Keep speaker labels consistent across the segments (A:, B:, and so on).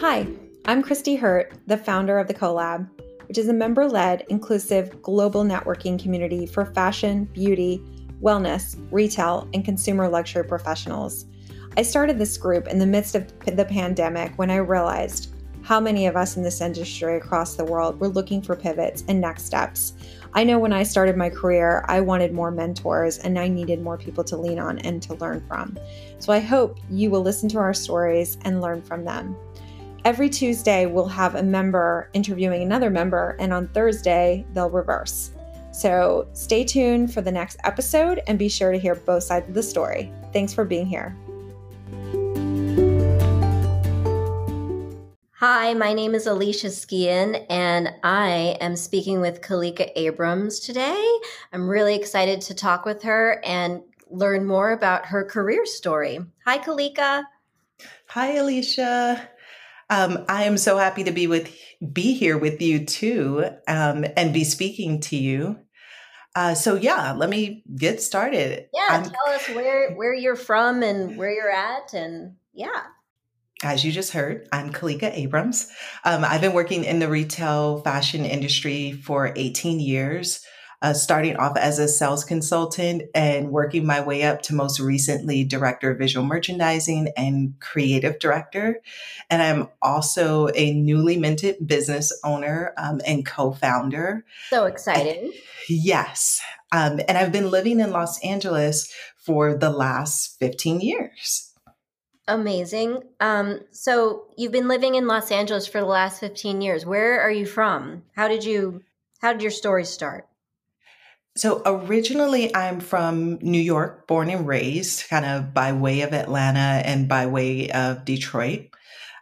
A: Hi, I'm Christy Hurt, the founder of the CoLab, which is a member led, inclusive global networking community for fashion, beauty, wellness, retail, and consumer luxury professionals. I started this group in the midst of the pandemic when I realized how many of us in this industry across the world were looking for pivots and next steps. I know when I started my career, I wanted more mentors and I needed more people to lean on and to learn from. So I hope you will listen to our stories and learn from them. Every Tuesday, we'll have a member interviewing another member, and on Thursday, they'll reverse. So stay tuned for the next episode and be sure to hear both sides of the story. Thanks for being here. Hi, my name is Alicia Skehan, and I am speaking with Khalika Abrams today. I'm really excited to talk with her and learn more about her career story. Hi, Khalika.
B: Hi, Alicia. Um, I am so happy to be with be here with you too, um, and be speaking to you. Uh, so yeah, let me get started.
A: Yeah, I'm, tell us where where you're from and where you're at, and yeah.
B: As you just heard, I'm Khalika Abrams. Um, I've been working in the retail fashion industry for 18 years, uh, starting off as a sales consultant and working my way up to most recently director of visual merchandising and creative director. And I'm also a newly minted business owner um, and co founder.
A: So exciting.
B: And, yes. Um, and I've been living in Los Angeles for the last 15 years.
A: Amazing. Um, so you've been living in Los Angeles for the last 15 years. Where are you from? How did you how did your story start?
B: So originally I'm from New York, born and raised, kind of by way of Atlanta and by way of Detroit.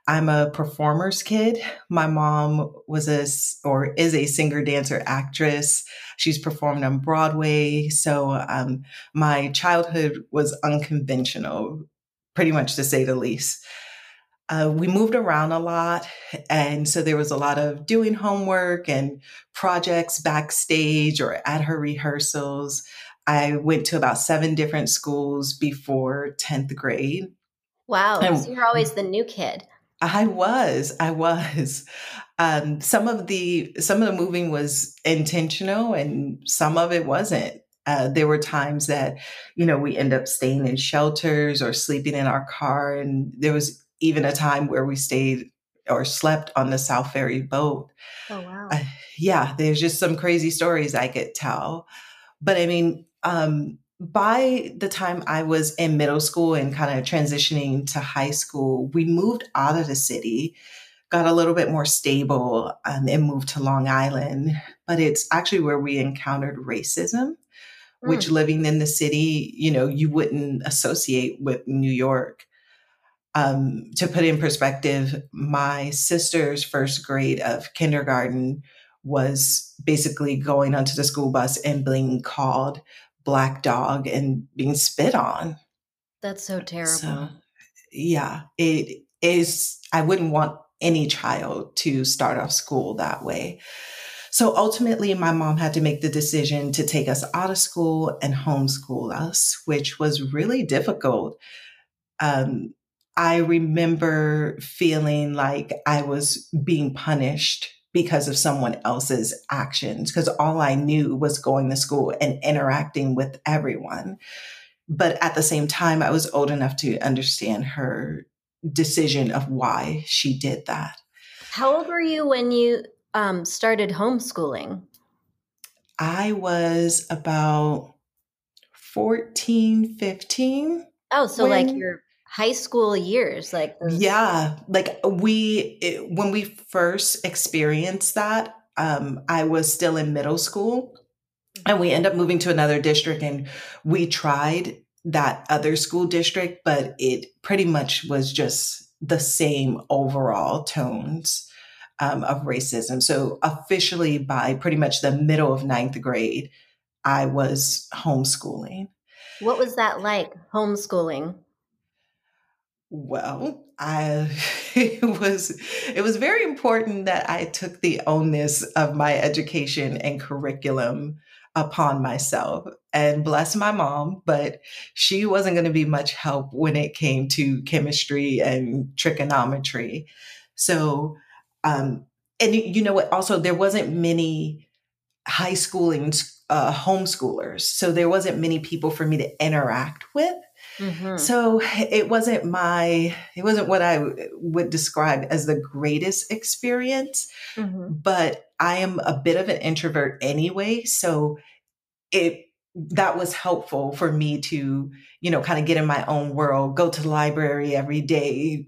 B: I'm a performer's kid. My mom was a or is a singer, dancer, actress. She's performed on Broadway. So um, my childhood was unconventional, pretty much to say the least. Uh, we moved around a lot. And so there was a lot of doing homework and projects backstage or at her rehearsals. I went to about seven different schools before 10th grade.
A: Wow. And so you're always the new kid.
B: I was, I was. Um, some of the some of the moving was intentional, and some of it wasn't. Uh, there were times that, you know, we end up staying in shelters or sleeping in our car. And there was even a time where we stayed or slept on the South Ferry boat.
A: Oh, wow. Uh,
B: yeah, there's just some crazy stories I could tell. But I mean, um, by the time I was in middle school and kind of transitioning to high school, we moved out of the city, got a little bit more stable, um, and moved to Long Island. But it's actually where we encountered racism which mm. living in the city, you know, you wouldn't associate with New York. Um, to put in perspective, my sister's first grade of kindergarten was basically going onto the school bus and being called black dog and being spit on.
A: That's so terrible. So,
B: yeah, it is. I wouldn't want any child to start off school that way. So ultimately, my mom had to make the decision to take us out of school and homeschool us, which was really difficult. Um, I remember feeling like I was being punished because of someone else's actions, because all I knew was going to school and interacting with everyone. But at the same time, I was old enough to understand her decision of why she did that.
A: How old were you when you um, started homeschooling?
B: I was about 14, 15.
A: Oh, so when, like your high school years, like
B: those- yeah, like we it, when we first experienced that, um, I was still in middle school, and we end up moving to another district, and we tried that other school district, but it pretty much was just the same overall tones um, of racism. So officially, by pretty much the middle of ninth grade, I was homeschooling.
A: What was that like, homeschooling?
B: Well, I it was it was very important that I took the onus of my education and curriculum upon myself. And bless my mom, but she wasn't going to be much help when it came to chemistry and trigonometry. So, um, and you know what? Also, there wasn't many high schooling uh, homeschoolers, so there wasn't many people for me to interact with. Mm-hmm. So it wasn't my, it wasn't what I would describe as the greatest experience, mm-hmm. but I am a bit of an introvert anyway. So it, that was helpful for me to, you know, kind of get in my own world, go to the library every day,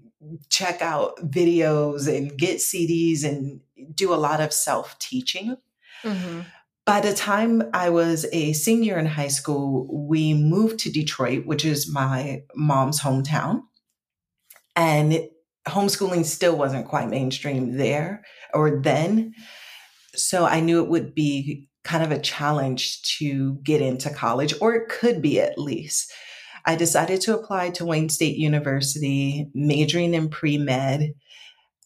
B: check out videos and get CDs and do a lot of self teaching. Mm-hmm. By the time I was a senior in high school, we moved to Detroit, which is my mom's hometown. And homeschooling still wasn't quite mainstream there or then. So I knew it would be kind of a challenge to get into college, or it could be at least. I decided to apply to Wayne State University, majoring in pre med.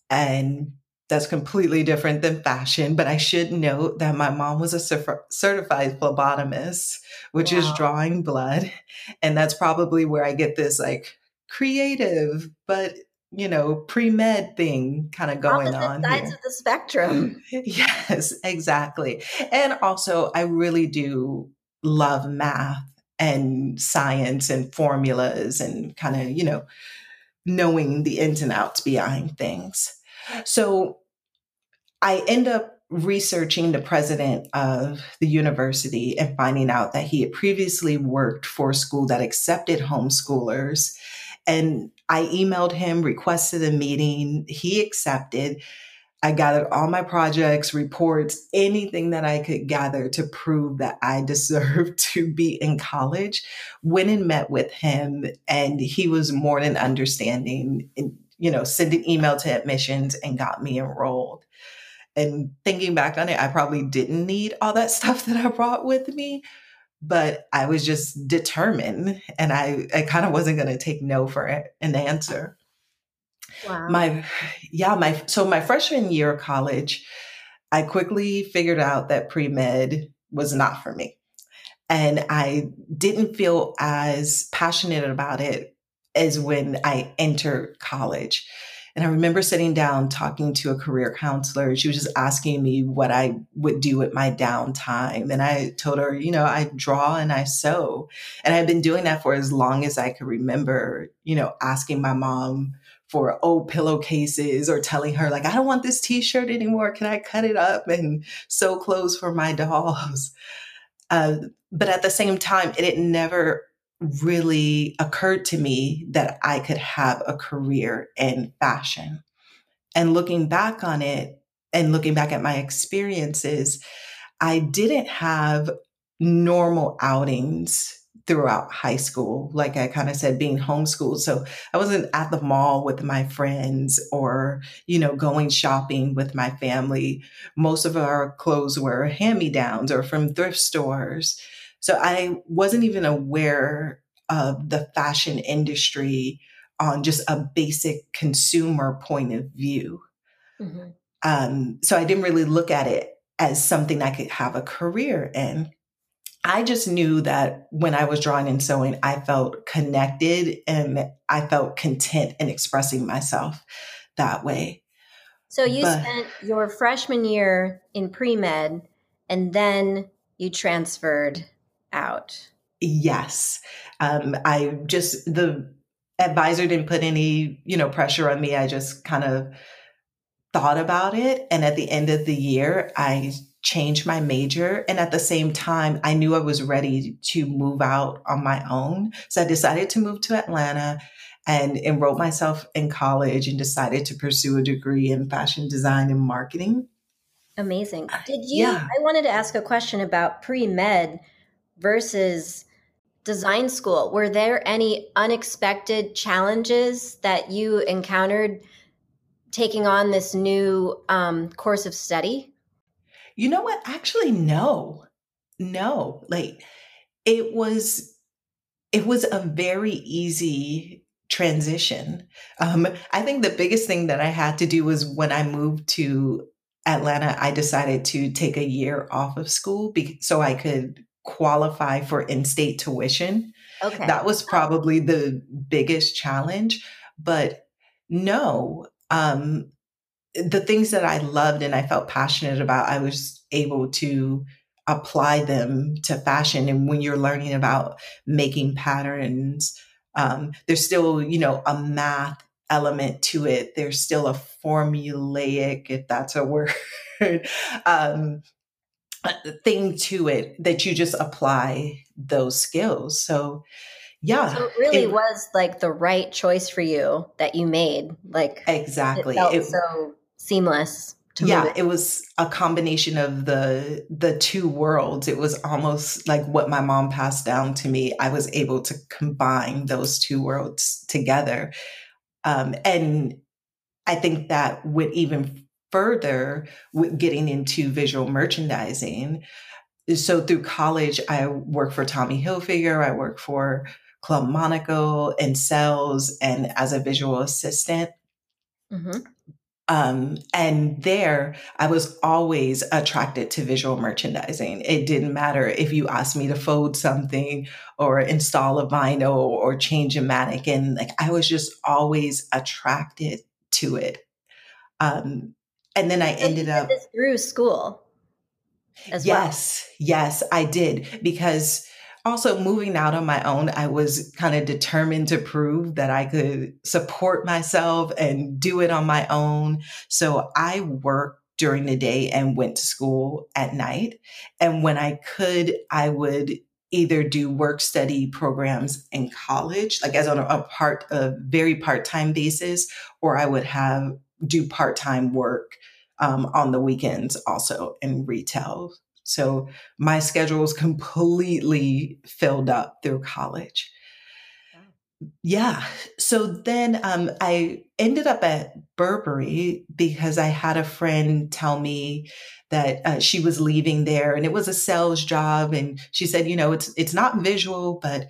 B: And that's completely different than fashion. But I should note that my mom was a certified phlebotomist, which wow. is drawing blood. And that's probably where I get this like creative, but you know, pre med thing kind of going on.
A: Sides here. of the spectrum.
B: yes, exactly. And also, I really do love math and science and formulas and kind of, you know, knowing the ins and outs behind things. So I end up researching the president of the university and finding out that he had previously worked for a school that accepted homeschoolers. And I emailed him, requested a meeting. He accepted. I gathered all my projects, reports, anything that I could gather to prove that I deserved to be in college. Went and met with him, and he was more than understanding. And you know, send an email to admissions and got me enrolled. And thinking back on it, I probably didn't need all that stuff that I brought with me, but I was just determined and I, I kind of wasn't going to take no for an answer. Wow. My, yeah, my, so my freshman year of college, I quickly figured out that pre med was not for me. And I didn't feel as passionate about it as when I entered college. And I remember sitting down talking to a career counselor. She was just asking me what I would do with my downtime. And I told her, you know, I draw and I sew. And I've been doing that for as long as I could remember, you know, asking my mom for old pillowcases or telling her, like, I don't want this t shirt anymore. Can I cut it up and sew clothes for my dolls? Uh, but at the same time, it had never really occurred to me that I could have a career in fashion. And looking back on it and looking back at my experiences, I didn't have normal outings throughout high school. Like I kind of said, being homeschooled. So I wasn't at the mall with my friends or, you know, going shopping with my family. Most of our clothes were hand me downs or from thrift stores. So I wasn't even aware of the fashion industry on just a basic consumer point of view. Mm-hmm. Um, so I didn't really look at it as something I could have a career in. I just knew that when I was drawing and sewing, I felt connected and I felt content in expressing myself that way.
A: So you but, spent your freshman year in pre med and then you transferred out.
B: Yes. Um, I just, the advisor didn't put any, you know, pressure on me. I just kind of thought about it. And at the end of the year, I changed my major. And at the same time, I knew I was ready to move out on my own. So I decided to move to Atlanta and enrolled myself in college and decided to pursue a degree in fashion design and marketing.
A: Amazing. Did you? Yeah. I wanted to ask a question about pre med versus design school. Were there any unexpected challenges that you encountered taking on this new um, course of study?
B: You know what? Actually, no, no. Like it was, it was a very easy transition. Um, I think the biggest thing that I had to do was when I moved to Atlanta, I decided to take a year off of school be- so I could qualify for in-state tuition. Okay. That was probably the biggest challenge, but no, um, the things that I loved and I felt passionate about, I was able to apply them to fashion. And when you're learning about making patterns, um, there's still, you know, a math element to it. There's still a formulaic, if that's a word, um, thing to it that you just apply those skills. So, yeah.
C: So it really it, was like the right choice for you that you made. Like
B: exactly.
C: It felt it, so seamless
B: yeah it. it was a combination of the the two worlds it was almost like what my mom passed down to me i was able to combine those two worlds together um, and i think that went even further with getting into visual merchandising so through college i worked for tommy hilfiger i worked for club monaco and sales and as a visual assistant mm-hmm. Um, and there, I was always attracted to visual merchandising. It didn't matter if you asked me to fold something or install a vinyl or change a mannequin. Like I was just always attracted to it. Um, and then I ended up
C: through school.
B: As yes, well. yes, I did because also moving out on my own, I was kind of determined to prove that I could support myself and do it on my own. So I worked during the day and went to school at night. And when I could, I would either do work study programs in college, like as on a, part, a very part-time basis, or I would have do part-time work um, on the weekends also in retail. So my schedule was completely filled up through college. Yeah. So then um, I ended up at Burberry because I had a friend tell me that uh, she was leaving there and it was a sales job. And she said, you know, it's, it's not visual, but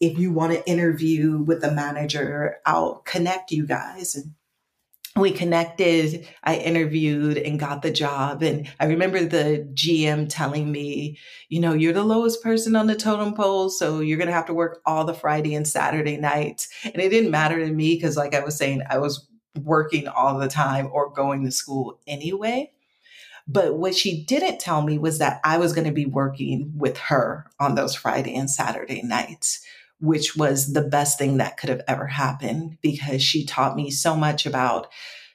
B: if you want to interview with the manager, I'll connect you guys. And we connected, I interviewed and got the job. And I remember the GM telling me, you know, you're the lowest person on the totem pole. So you're going to have to work all the Friday and Saturday nights. And it didn't matter to me because, like I was saying, I was working all the time or going to school anyway. But what she didn't tell me was that I was going to be working with her on those Friday and Saturday nights which was the best thing that could have ever happened because she taught me so much about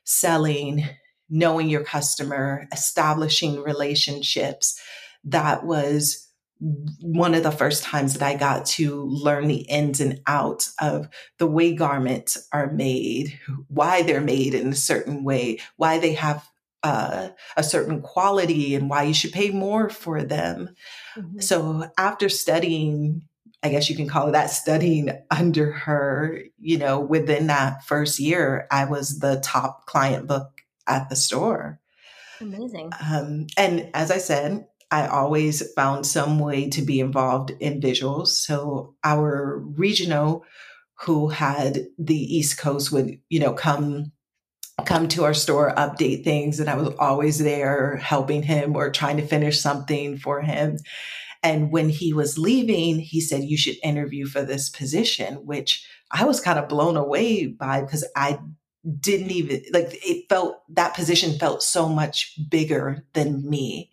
B: selling, knowing your customer, establishing relationships. That was one of the first times that I got to learn the ins and outs of the way garments are made, why they're made in a certain way, why they have uh, a certain quality, and why you should pay more for them. Mm-hmm. So after studying I guess you can call it that, studying under her, you know, within that first year, I was the top client book at the store.
C: Amazing.
B: Um, and as I said, I always found some way to be involved in visuals. So our regional who had the East Coast would, you know, come come to our store, update things, and I was always there helping him or trying to finish something for him. And when he was leaving, he said, You should interview for this position, which I was kind of blown away by because I didn't even like it felt that position felt so much bigger than me.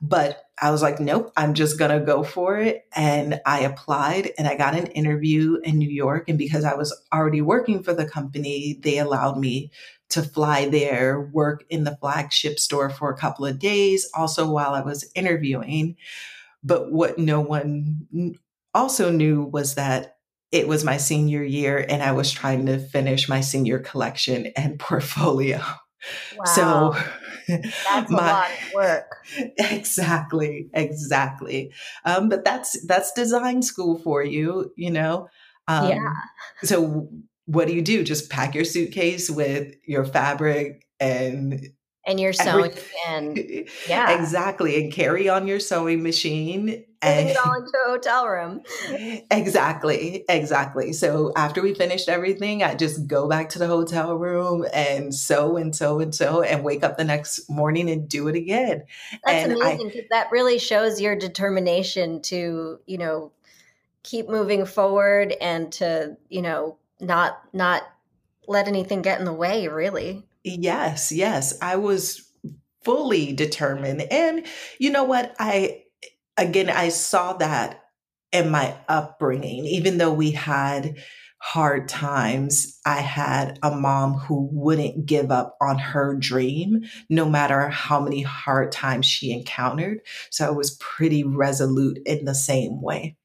B: But I was like, nope, I'm just going to go for it. And I applied and I got an interview in New York. And because I was already working for the company, they allowed me to fly there, work in the flagship store for a couple of days, also while I was interviewing. But what no one also knew was that it was my senior year and I was trying to finish my senior collection and portfolio.
C: Wow. So that's my, a lot of work.
B: Exactly, exactly. Um, but that's that's design school for you, you know. Um,
C: yeah.
B: So what do you do? Just pack your suitcase with your fabric and
C: and you're sewing and yeah.
B: Exactly and carry on your sewing machine
C: and it all into a hotel room.
B: Exactly exactly. So after we finished everything i just go back to the hotel room and sew and sew and sew and wake up the next morning and do it again.
C: That's and amazing because that really shows your determination to you know keep moving forward and to you know not not let anything get in the way really
B: Yes, yes. I was fully determined. And you know what? I, again, I saw that in my upbringing, even though we had hard times, I had a mom who wouldn't give up on her dream, no matter how many hard times she encountered. So I was pretty resolute in the same way.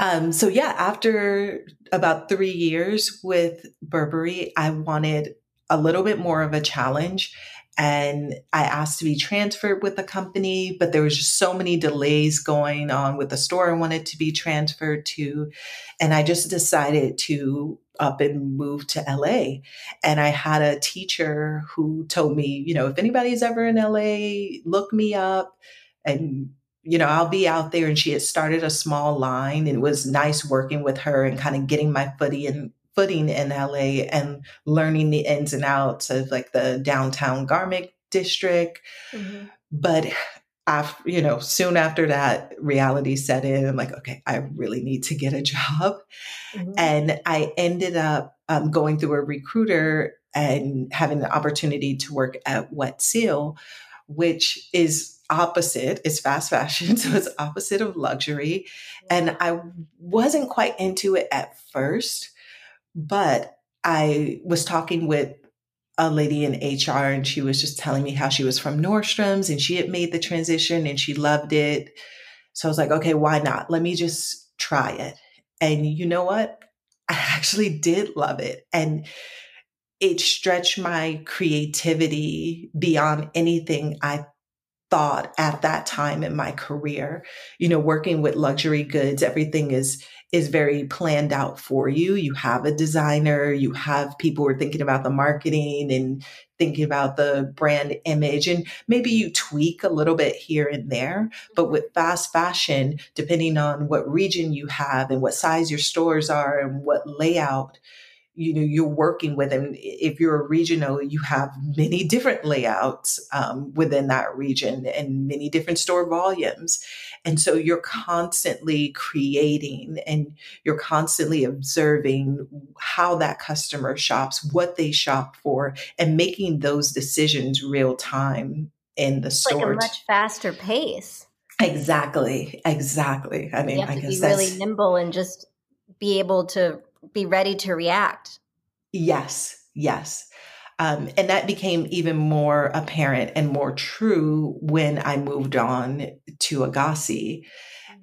B: Um, so yeah, after about three years with Burberry, I wanted a little bit more of a challenge and I asked to be transferred with the company, but there was just so many delays going on with the store I wanted to be transferred to. And I just decided to up and move to LA. And I had a teacher who told me, you know, if anybody's ever in LA, look me up and you know, I'll be out there. And she had started a small line. And it was nice working with her and kind of getting my footy and footing in LA and learning the ins and outs of like the downtown garment district. Mm-hmm. But after, you know, soon after that, reality set in. I'm like, okay, I really need to get a job. Mm-hmm. And I ended up um, going through a recruiter and having the opportunity to work at Wet Seal, which is opposite. It's fast fashion, so it's opposite of luxury. And I wasn't quite into it at first but I was talking with a lady in HR and she was just telling me how she was from Nordstrom's and she had made the transition and she loved it. So I was like, okay, why not? Let me just try it. And you know what? I actually did love it. And it stretched my creativity beyond anything I thought at that time in my career. You know, working with luxury goods, everything is is very planned out for you. You have a designer, you have people who are thinking about the marketing and thinking about the brand image, and maybe you tweak a little bit here and there. But mm-hmm. with fast fashion, depending on what region you have and what size your stores are and what layout, you know you're working with and if you're a regional you have many different layouts um, within that region and many different store volumes. And so you're constantly creating and you're constantly observing how that customer shops what they shop for and making those decisions real time in the store
C: like a much faster pace.
B: Exactly exactly. I mean
C: you have to be really nimble and just be able to be ready to react.
B: Yes, yes. Um, and that became even more apparent and more true when I moved on to A'GACI.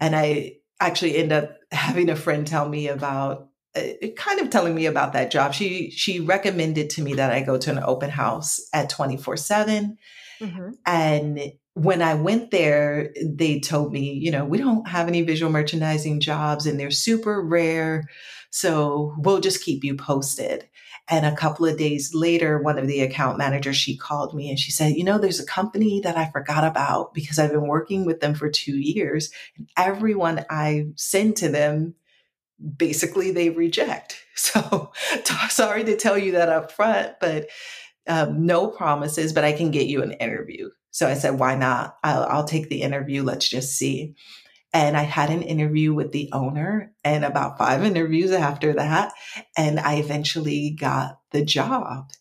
B: And I actually end up having a friend tell me about uh, kind of telling me about that job. She she recommended to me that I go to an open house at 24/7. Mm-hmm. And when I went there, they told me, you know, we don't have any visual merchandising jobs and they're super rare. So we'll just keep you posted. And a couple of days later, one of the account managers, she called me and she said, you know, there's a company that I forgot about because I've been working with them for two years and everyone I send to them, basically they reject. So sorry to tell you that up front, but um, no promises, but I can get you an interview. So I said, why not? I'll, I'll take the interview. Let's just see. And I had an interview with the owner and about five interviews after that. And I eventually got the job.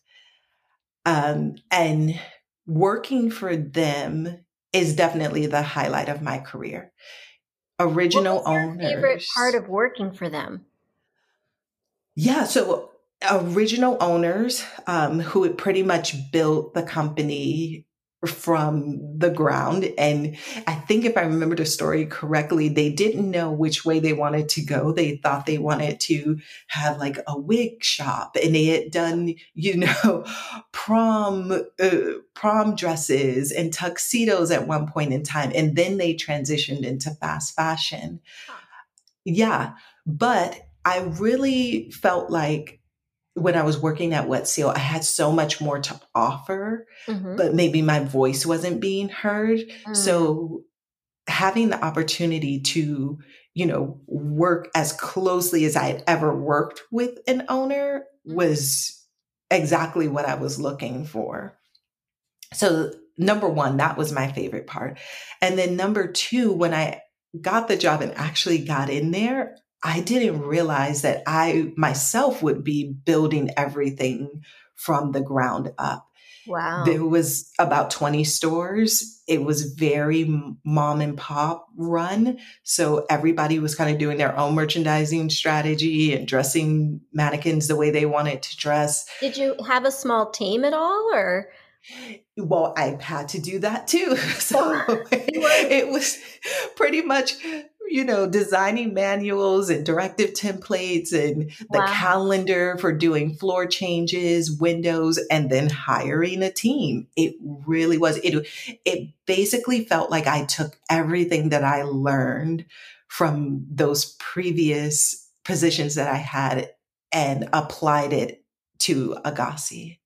B: Um, and working for them is definitely the highlight of my career. Original owners.
C: Favorite part of working for them?
B: Yeah, so original owners um, who had pretty much built the company from the ground. And I think if I remember the story correctly, they didn't know which way they wanted to go. They thought they wanted to have like a wig shop and they had done, you know, prom, uh, prom dresses and tuxedos at one point in time. And then they transitioned into fast fashion. Yeah. But I really felt like when I was working at Wet Seal, I had so much more to offer, mm-hmm. but maybe my voice wasn't being heard. Mm. So having the opportunity to, you know, work as closely as I had ever worked with an owner mm. was exactly what I was looking for. So number one, that was my favorite part. And then number two, when I got the job and actually got in there, I didn't realize that I myself would be building everything from the ground up.
C: Wow.
B: There was about 20 stores. It was very mom and pop run. So everybody was kind of doing their own merchandising strategy and dressing mannequins the way they wanted to dress.
C: Did you have a small team at all or?
B: Well, I had to do that too. So it was pretty much you know, designing manuals and directive templates and the wow. calendar for doing floor changes, windows, and then hiring a team. It really was. It, it basically felt like I took everything that I learned from those previous positions that I had and applied it to A'GACI.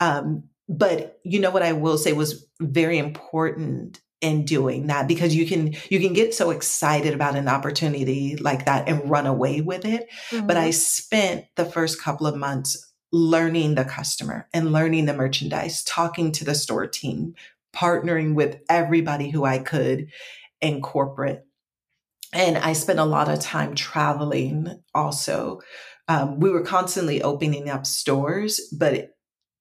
B: Um, but you know what I will say was very important in doing that because you can you can get so excited about an opportunity like that and run away with it. Mm-hmm. but i spent the first couple of months learning the customer and learning the merchandise talking to the store team partnering with everybody who i could in corporate. And i spent a lot of time traveling also. Um, we were constantly opening up stores but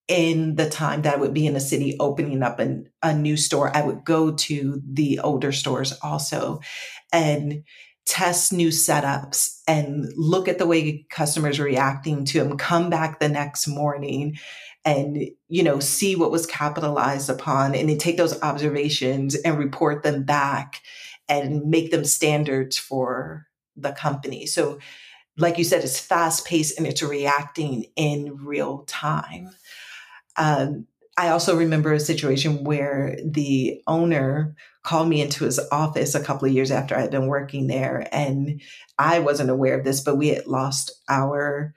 B: in the time that I would be in a city opening up an, a new store, I would go to the older stores also and test new setups and look at the way customers are reacting to them, come back the next morning and, you know, see what was capitalized upon and then take those observations and report them back and make them standards for the company. So, like you said, it's fast paced and it's reacting in real time. Um, I also remember a situation where the owner called me into his office a couple of years after I had been working there. And I wasn't aware of this, but we had lost our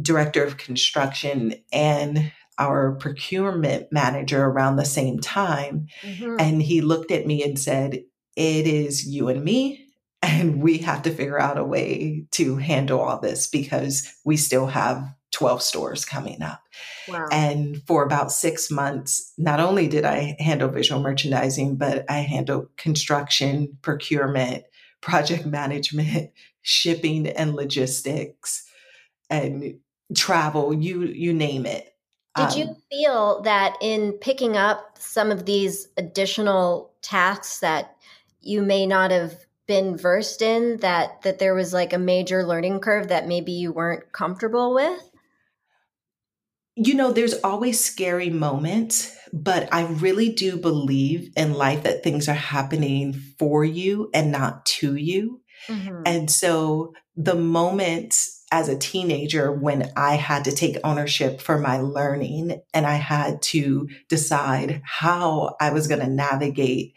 B: director of construction and our procurement manager around the same time. Mm-hmm. And he looked at me and said, It is you and me. And we have to figure out a way to handle all this because we still have 12 stores coming up. Wow. And for about six months, not only did I handle visual merchandising, but I handled construction, procurement, project management, shipping and logistics, and travel, you you name it.
C: Did um, you feel that in picking up some of these additional tasks that you may not have been versed in that that there was like a major learning curve that maybe you weren't comfortable with?
B: You know, there's always scary moments, but I really do believe in life that things are happening for you and not to you. Mm-hmm. And so the moment as a teenager when I had to take ownership for my learning and I had to decide how I was going to navigate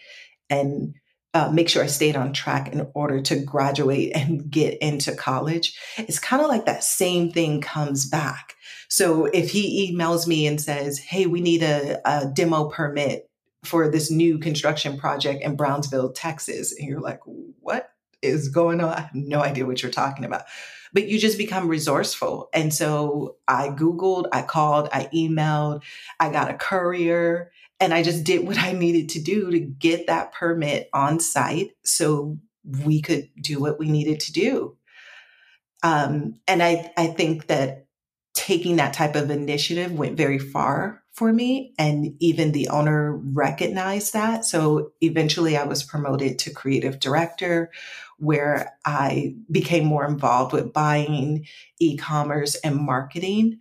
B: and uh, make sure I stayed on track in order to graduate and get into college. It's kind of like that same thing comes back. So if he emails me and says, Hey, we need a, a demo permit for this new construction project in Brownsville, Texas. And you're like, What is going on? I have no idea what you're talking about. But you just become resourceful. And so I Googled, I called, I emailed, I got a courier, and I just did what I needed to do to get that permit on site so we could do what we needed to do. Um, and I, I think that taking that type of initiative went very far for me. And even the owner recognized that. So eventually I was promoted to creative director, where I became more involved with buying, e commerce, and marketing,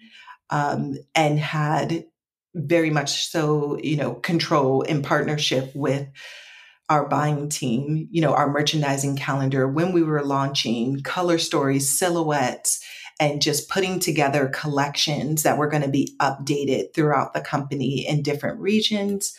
B: um, and had very much so, you know, control in partnership with our buying team, you know, our merchandising calendar, when we were launching color stories, silhouettes, and just putting together collections that were going to be updated throughout the company in different regions.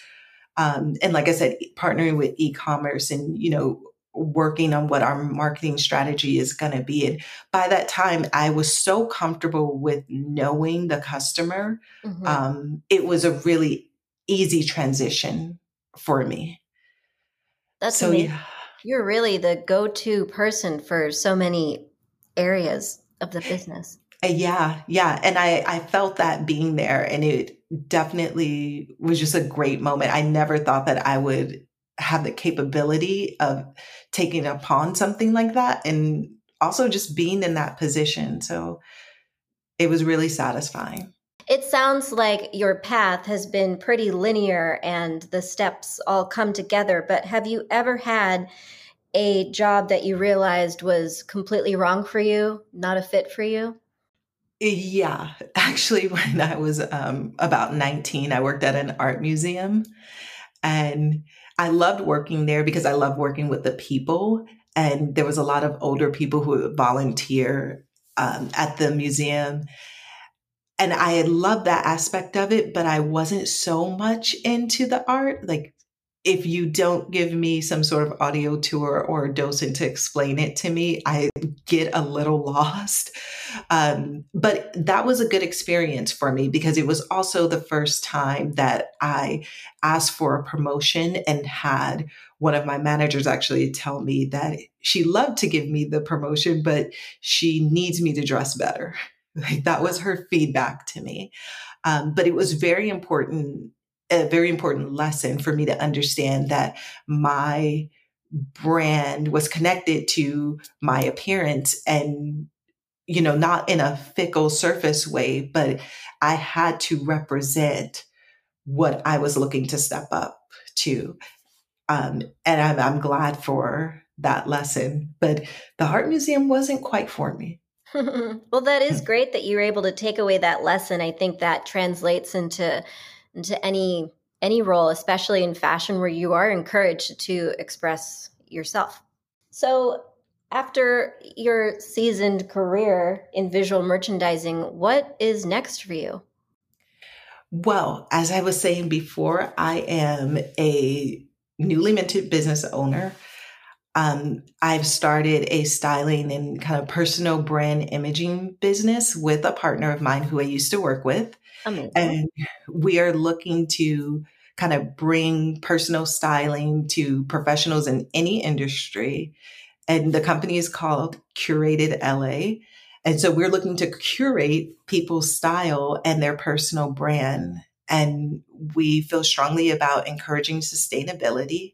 B: Um, and like I said, partnering with e-commerce and, you know, working on what our marketing strategy is going to be. And by that time, I was so comfortable with knowing the customer. Mm-hmm. Um, it was a really easy transition for me.
C: That's so, amazing. Yeah. You're really the go to person for so many areas of the business.
B: Uh, yeah, yeah. And I, I felt that being there and it definitely was just a great moment. I never thought that I would have the capability of taking upon something like that and also just being in that position. So it was really satisfying.
C: It sounds like your path has been pretty linear and the steps all come together, but have you ever had a job that you realized was completely wrong for you, not a fit for you?
B: Yeah, actually, when I was um, about 19, I worked at an art museum and I loved working there because I love working with the people. And there was a lot of older people who would volunteer um, at the museum. And I loved that aspect of it, but I wasn't so much into the art. Like if you don't give me some sort of audio tour or docent to explain it to me, I get a little lost. Um, but that was a good experience for me because it was also the first time that I asked for a promotion and had one of my managers actually tell me that she loved to give me the promotion, but she needs me to dress better. Like that was her feedback to me. Um, but it was very important a very important lesson for me to understand that my brand was connected to my appearance and you know not in a fickle surface way but i had to represent what i was looking to step up to. Um, and I'm, I'm glad for that lesson but the art museum wasn't quite for me.
C: Well that is great that you were able to take away that lesson. I think that translates into into any any role, especially in fashion, where you are encouraged to express yourself. So, after your seasoned career in visual merchandising, what is next for you?
B: Well, as I was saying before, I am a newly minted business owner. Um, I've started a styling and kind of personal brand imaging business with a partner of mine who I used to work with. Amazing. And we are looking to kind of bring personal styling to professionals in any industry. And the company is called KurateD LA. And so we're looking to curate people's style and their personal brand. And we feel strongly about encouraging sustainability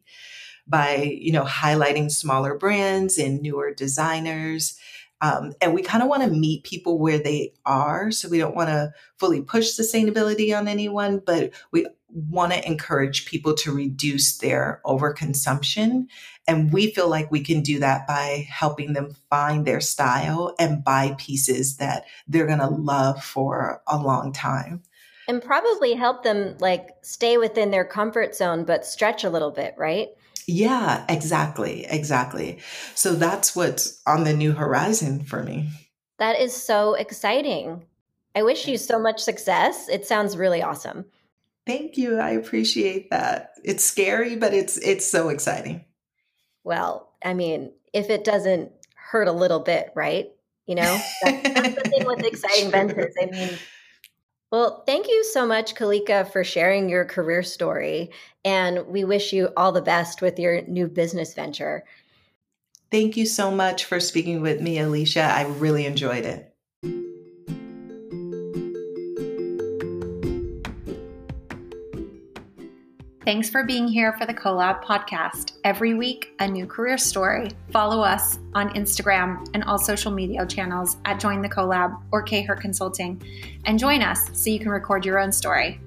B: by, you know, highlighting smaller brands and newer designers um, and we kind of want to meet people where they are. So we don't want to fully push sustainability on anyone, but we want to encourage people to reduce their overconsumption. And we feel like we can do that by helping them find their style and buy pieces that they're going to love for a long time.
C: And probably help them like stay within their comfort zone, but stretch a little bit, right?
B: Yeah, exactly. Exactly. So that's what's on the new horizon for me.
C: That is so exciting. I wish you so much success. It sounds really awesome.
B: Thank you. I appreciate that. It's scary, but it's it's so exciting.
C: Well, I mean, if it doesn't hurt a little bit, right? You know, that's, that's the thing with exciting ventures. I mean, well, thank you so much, Khalika, for sharing your career story. And we wish you all the best with your new business venture.
B: Thank you so much for speaking with me, Alicia. I really enjoyed it.
A: Thanks for being here for the CoLab podcast. Every week, a new career story. Follow us on Instagram and all social media channels at Join the CoLab or K Consulting and join us so you can record your own story.